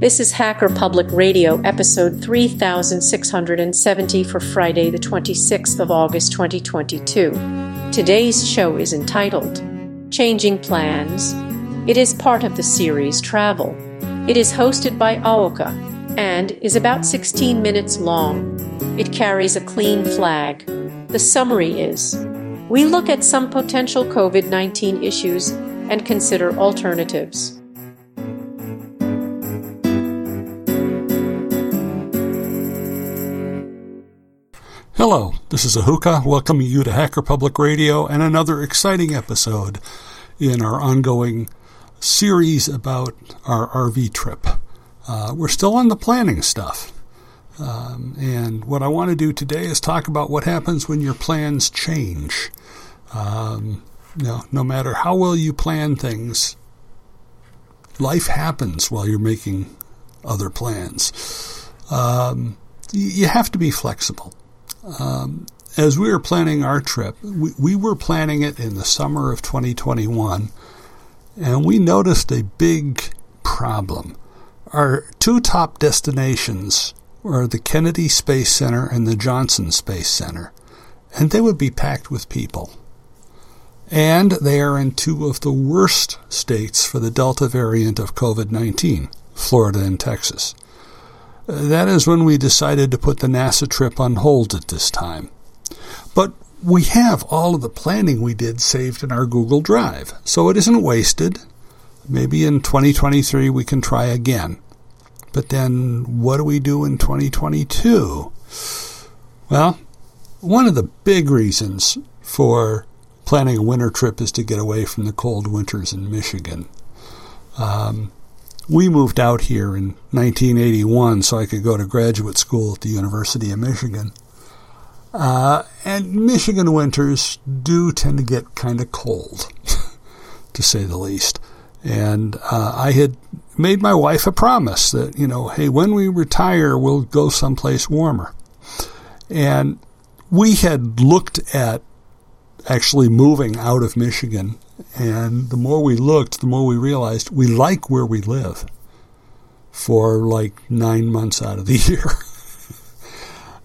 This is Hacker Public Radio, episode 3670 for Friday, the 26th of August, 2022. Today's show is entitled Changing Plans. It is part of the series Travel. It is hosted by Ahuka and is about 16 minutes long. It carries a clean flag. The summary is We look at some potential COVID 19 issues and consider alternatives. Hello, this is Ahuka welcoming you to Hacker Public Radio and another exciting episode in our ongoing series about our RV trip. Uh, we're still on the planning stuff. Um, and what I want to do today is talk about what happens when your plans change. Um, you know, no matter how well you plan things, life happens while you're making other plans. Um, you have to be flexible. Um, as we were planning our trip, we, we were planning it in the summer of 2021, and we noticed a big problem. Our two top destinations were the Kennedy Space Center and the Johnson Space Center, and they would be packed with people. And they are in two of the worst states for the Delta variant of COVID 19, Florida and Texas. That is when we decided to put the NASA trip on hold at this time. But we have all of the planning we did saved in our Google Drive, so it isn't wasted. Maybe in 2023 we can try again. But then what do we do in 2022? Well, one of the big reasons for planning a winter trip is to get away from the cold winters in Michigan. Um, we moved out here in 1981 so I could go to graduate school at the University of Michigan. Uh, and Michigan winters do tend to get kind of cold, to say the least. And uh, I had made my wife a promise that, you know, hey, when we retire, we'll go someplace warmer. And we had looked at actually moving out of Michigan and the more we looked, the more we realized we like where we live for like nine months out of the year.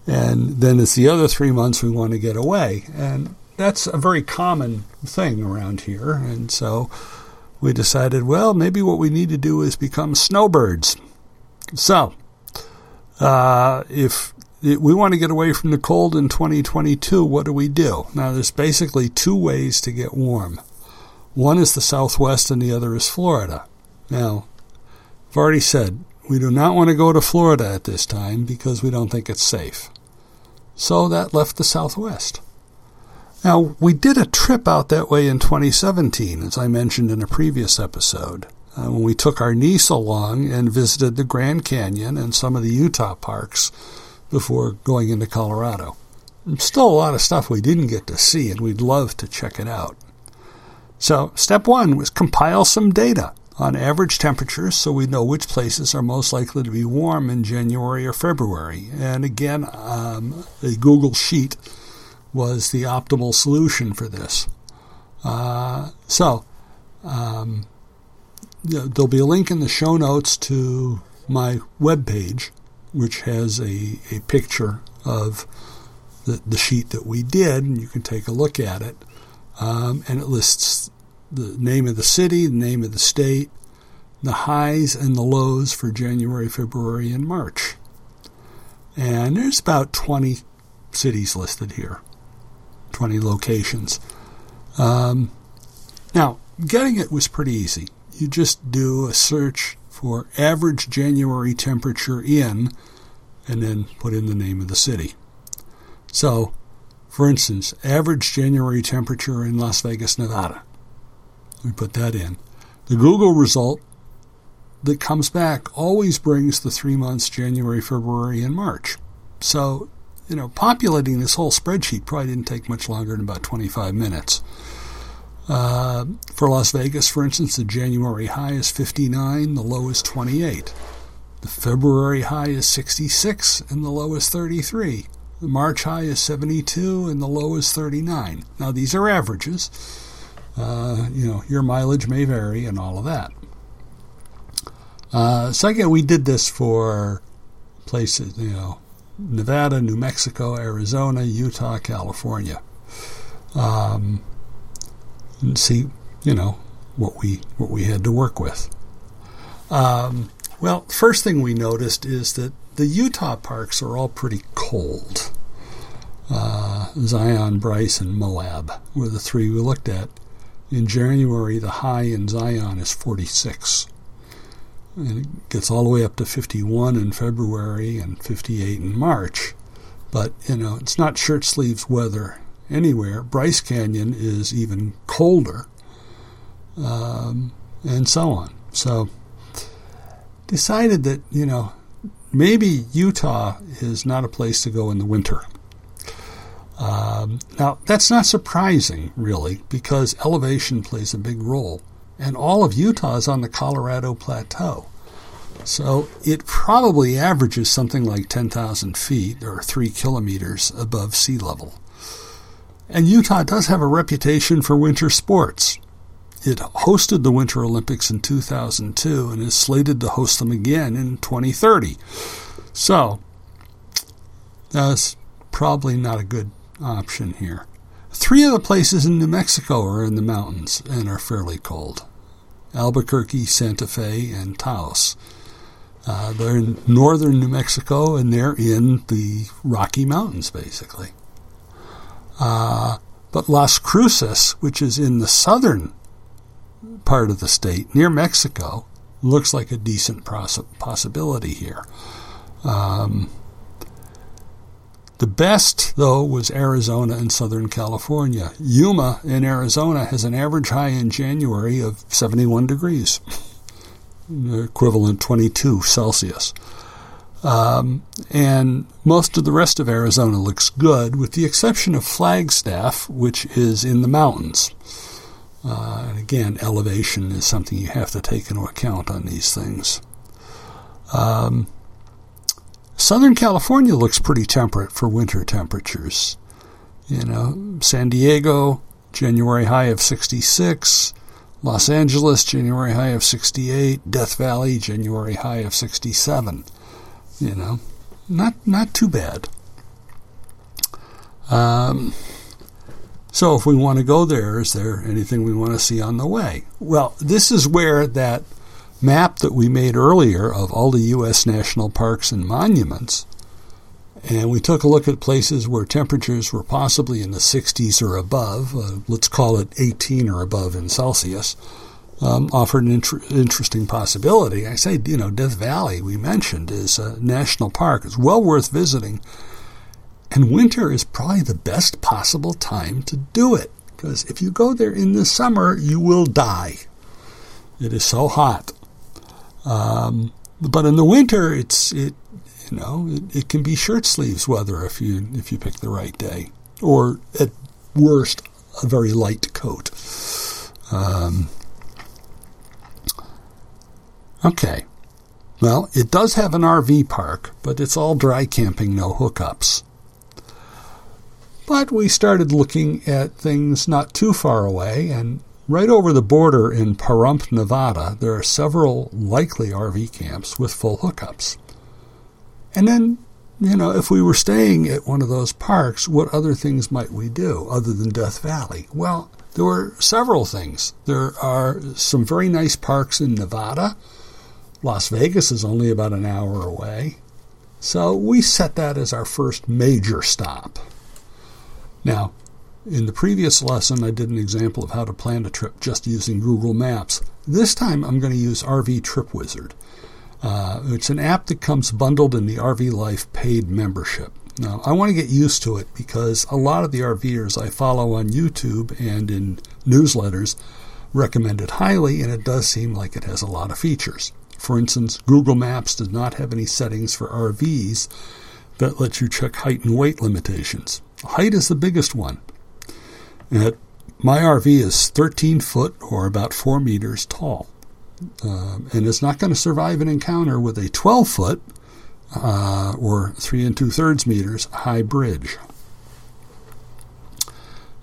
and then it's the other three months we want to get away. And that's a very common thing around here. And so we decided, well, maybe what we need to do is become snowbirds. So, uh, if we want to get away from the cold in 2022, what do we do? Now, there's basically two ways to get warm. One is the Southwest and the other is Florida. Now, I've already said we do not want to go to Florida at this time because we don't think it's safe. So that left the Southwest. Now, we did a trip out that way in 2017, as I mentioned in a previous episode, uh, when we took our niece along and visited the Grand Canyon and some of the Utah parks before going into Colorado. Still a lot of stuff we didn't get to see, and we'd love to check it out. So, step one was compile some data on average temperatures so we know which places are most likely to be warm in January or February. And again, um, a Google Sheet was the optimal solution for this. Uh, so, um, there'll be a link in the show notes to my web page, which has a, a picture of the, the sheet that we did, and you can take a look at it um, and it lists the name of the city, the name of the state, the highs and the lows for January, February, and March. And there's about 20 cities listed here, 20 locations. Um, now, getting it was pretty easy. You just do a search for average January temperature in, and then put in the name of the city. So for instance, average January temperature in Las Vegas, Nevada. We put that in. The Google result that comes back always brings the three months January, February, and March. So, you know, populating this whole spreadsheet probably didn't take much longer than about 25 minutes. Uh, for Las Vegas, for instance, the January high is 59, the low is 28. The February high is 66, and the low is 33. The March high is 72 and the low is 39. Now, these are averages. Uh, you know, your mileage may vary and all of that. Uh, second, we did this for places, you know, Nevada, New Mexico, Arizona, Utah, California. Um, and see, you know, what we what we had to work with. Um, well, first thing we noticed is that the Utah parks are all pretty cold. Uh, Zion, Bryce, and Moab were the three we looked at. In January, the high in Zion is 46. And it gets all the way up to 51 in February and 58 in March. But, you know, it's not shirt sleeves weather anywhere. Bryce Canyon is even colder, um, and so on. So, decided that, you know, maybe Utah is not a place to go in the winter. Um, now, that's not surprising, really, because elevation plays a big role, and all of Utah is on the Colorado Plateau. So it probably averages something like 10,000 feet or 3 kilometers above sea level. And Utah does have a reputation for winter sports. It hosted the Winter Olympics in 2002 and is slated to host them again in 2030. So, that's probably not a good option here. Three of the places in New Mexico are in the mountains and are fairly cold Albuquerque, Santa Fe, and Taos. Uh, they're in northern New Mexico and they're in the Rocky Mountains, basically. Uh, but Las Cruces, which is in the southern part of the state near Mexico, looks like a decent poss- possibility here. Um, the best, though, was Arizona and Southern California. Yuma in Arizona has an average high in January of 71 degrees, equivalent 22 Celsius. Um, and most of the rest of Arizona looks good, with the exception of Flagstaff, which is in the mountains. Uh, and again, elevation is something you have to take into account on these things. Um, Southern California looks pretty temperate for winter temperatures. You know, San Diego, January high of 66. Los Angeles, January high of 68. Death Valley, January high of 67. You know, not not too bad. Um, so if we want to go there, is there anything we want to see on the way? Well, this is where that map that we made earlier of all the U.S. national parks and monuments, and we took a look at places where temperatures were possibly in the 60s or above, uh, let's call it 18 or above in Celsius um, offered an inter- interesting possibility. I say, you know, Death Valley, we mentioned, is a national park. It's well worth visiting. And winter is probably the best possible time to do it. Because if you go there in the summer, you will die. It is so hot. Um, but in the winter, it's it you know it, it, can be shirt sleeves weather if you if you pick the right day, or at worst, a very light coat. Um, Okay. Well, it does have an RV park, but it's all dry camping, no hookups. But we started looking at things not too far away, and right over the border in Pahrump, Nevada, there are several likely RV camps with full hookups. And then, you know, if we were staying at one of those parks, what other things might we do other than Death Valley? Well, there were several things. There are some very nice parks in Nevada Las Vegas is only about an hour away. So we set that as our first major stop. Now, in the previous lesson, I did an example of how to plan a trip just using Google Maps. This time, I'm going to use RV Trip Wizard. Uh, it's an app that comes bundled in the RV Life paid membership. Now, I want to get used to it because a lot of the RVers I follow on YouTube and in newsletters recommend it highly, and it does seem like it has a lot of features. For instance, Google Maps does not have any settings for RVs that let you check height and weight limitations. Height is the biggest one. And my RV is 13 foot or about 4 meters tall. Uh, and it's not going to survive an encounter with a 12 foot uh, or 3 and 2 thirds meters high bridge.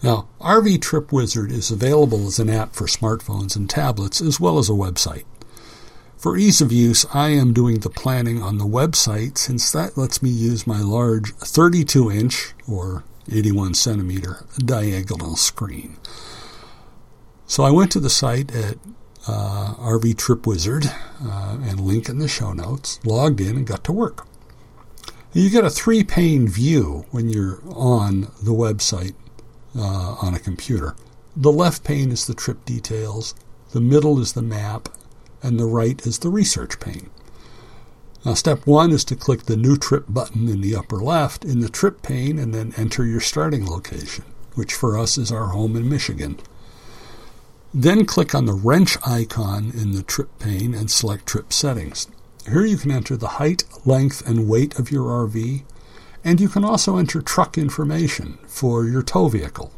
Now, RV Trip Wizard is available as an app for smartphones and tablets as well as a website. For ease of use, I am doing the planning on the website since that lets me use my large 32 inch or 81 centimeter diagonal screen. So I went to the site at uh, RV Trip Wizard uh, and link in the show notes, logged in, and got to work. You get a three pane view when you're on the website uh, on a computer. The left pane is the trip details, the middle is the map, and the right is the research pane. Now, step one is to click the New Trip button in the upper left in the trip pane and then enter your starting location, which for us is our home in Michigan. Then click on the wrench icon in the trip pane and select Trip Settings. Here you can enter the height, length, and weight of your RV, and you can also enter truck information for your tow vehicle.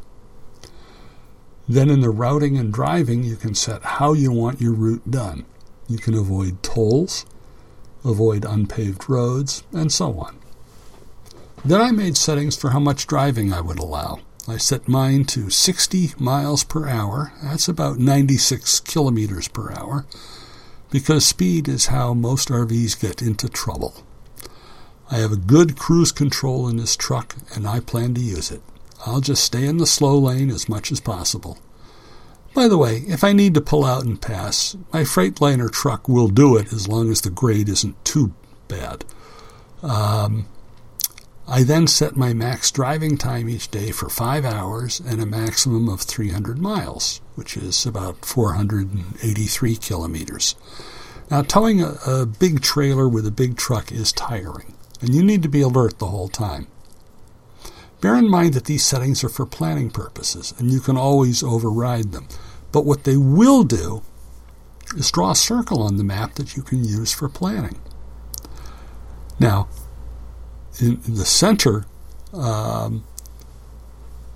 Then in the routing and driving, you can set how you want your route done. You can avoid tolls, avoid unpaved roads, and so on. Then I made settings for how much driving I would allow. I set mine to 60 miles per hour. That's about 96 kilometers per hour because speed is how most RVs get into trouble. I have a good cruise control in this truck, and I plan to use it. I'll just stay in the slow lane as much as possible. By the way, if I need to pull out and pass, my Freightliner truck will do it as long as the grade isn't too bad. Um, I then set my max driving time each day for five hours and a maximum of 300 miles, which is about 483 kilometers. Now, towing a, a big trailer with a big truck is tiring, and you need to be alert the whole time. Bear in mind that these settings are for planning purposes, and you can always override them. But what they will do is draw a circle on the map that you can use for planning. Now, in, the center um,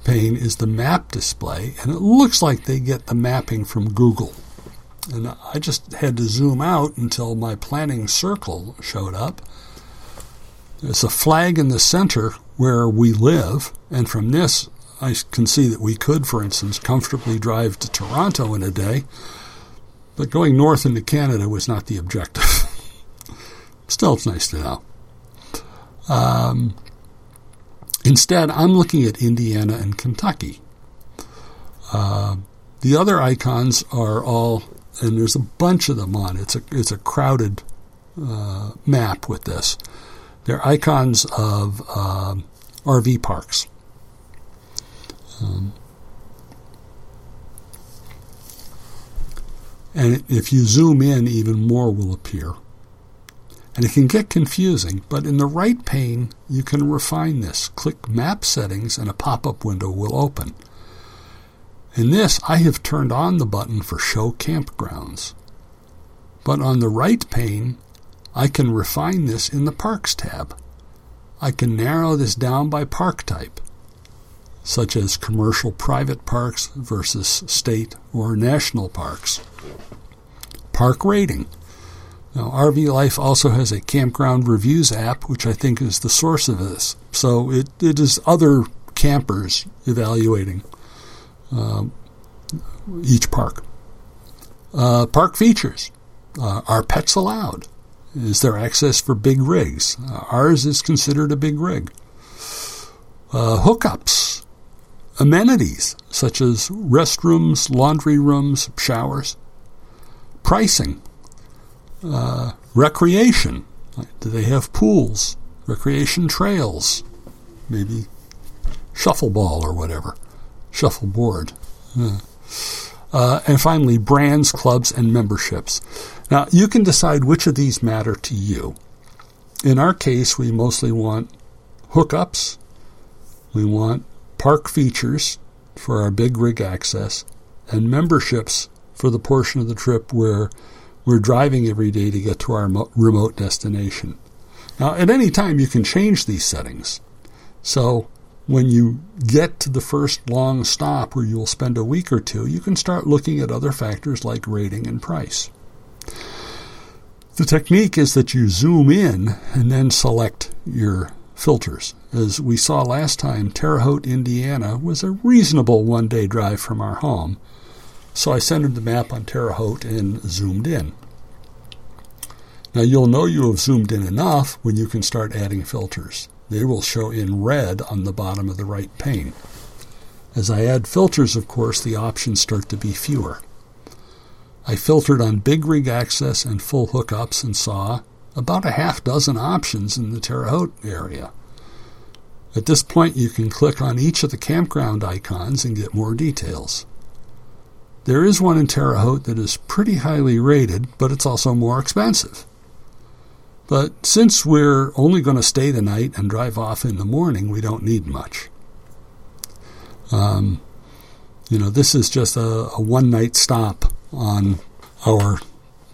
pane is the map display, and it looks like they get the mapping from Google. And I just had to zoom out until my planning circle showed up. There's a flag in the center where we live, and from this, I can see that we could, for instance, comfortably drive to Toronto in a day, but going north into Canada was not the objective. Still, it's nice to know. Um, instead, I'm looking at Indiana and Kentucky. Uh, the other icons are all, and there's a bunch of them on. It's a it's a crowded uh, map with this. They're icons of uh, um, RV parks. Um, and if you zoom in, even more will appear. And it can get confusing, but in the right pane, you can refine this. Click Map Settings and a pop up window will open. In this, I have turned on the button for Show Campgrounds. But on the right pane, I can refine this in the Parks tab. I can narrow this down by park type, such as commercial private parks versus state or national parks. Park rating. Now, RV Life also has a campground reviews app, which I think is the source of this. So it, it is other campers evaluating um, each park. Uh, park features. Uh, are pets allowed? Is there access for big rigs? Uh, ours is considered a big rig. Uh, hookups. Amenities, such as restrooms, laundry rooms, showers. Pricing uh, recreation. Do they have pools, recreation trails, maybe shuffleball or whatever, shuffleboard? Uh, and finally, brands, clubs, and memberships. Now, you can decide which of these matter to you. In our case, we mostly want hookups, we want park features for our big rig access, and memberships for the portion of the trip where we're driving every day to get to our remote destination. Now, at any time, you can change these settings. So, when you get to the first long stop where you'll spend a week or two, you can start looking at other factors like rating and price. The technique is that you zoom in and then select your filters. As we saw last time, Terre Haute, Indiana was a reasonable one day drive from our home, so I centered the map on Terre Haute and zoomed in. Now you'll know you have zoomed in enough when you can start adding filters. They will show in red on the bottom of the right pane. As I add filters, of course, the options start to be fewer. I filtered on big rig access and full hookups and saw about a half dozen options in the Terre Haute area. At this point, you can click on each of the campground icons and get more details. There is one in Terre Haute that is pretty highly rated, but it's also more expensive. But since we're only going to stay the night and drive off in the morning, we don't need much. Um, you know, this is just a, a one night stop on our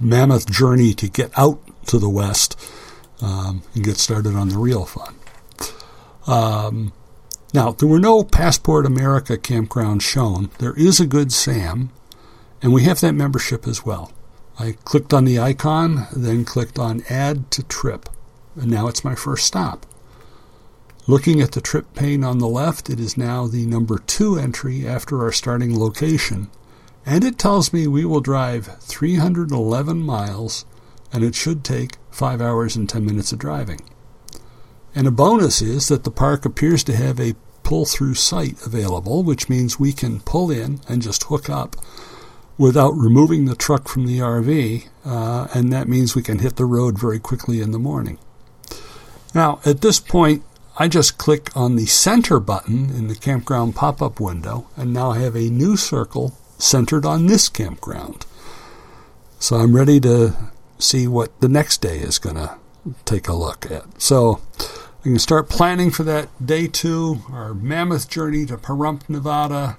mammoth journey to get out to the west um, and get started on the real fun. Um, now, there were no Passport America campgrounds shown. There is a Good Sam, and we have that membership as well. I clicked on the icon, then clicked on Add to Trip, and now it's my first stop. Looking at the trip pane on the left, it is now the number two entry after our starting location, and it tells me we will drive 311 miles and it should take 5 hours and 10 minutes of driving. And a bonus is that the park appears to have a pull through site available, which means we can pull in and just hook up without removing the truck from the RV, uh, and that means we can hit the road very quickly in the morning. Now, at this point, I just click on the center button in the campground pop up window, and now I have a new circle centered on this campground. So I'm ready to see what the next day is going to take a look at. So we can start planning for that day two, our mammoth journey to Pahrump, Nevada.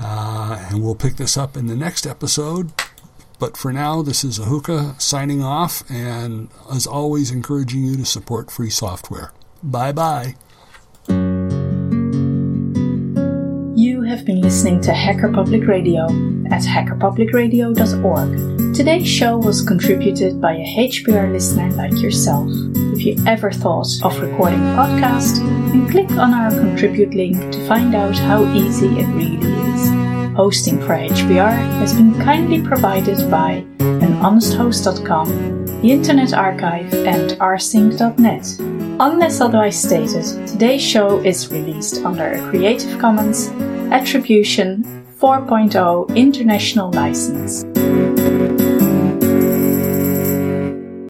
Uh, and we'll pick this up in the next episode. But for now, this is Ahuka signing off, and as always, encouraging you to support free software. Bye bye. You have been listening to Hacker Public Radio at hackerpublicradio.org. Today's show was contributed by a HPR listener like yourself. If you ever thought of recording a podcast, then click on our contribute link to find out how easy it really is. Hosting for HPR has been kindly provided by anhonesthost.com, the Internet Archive, and rsync.net. Unless otherwise stated, today's show is released under a Creative Commons Attribution 4.0 International License.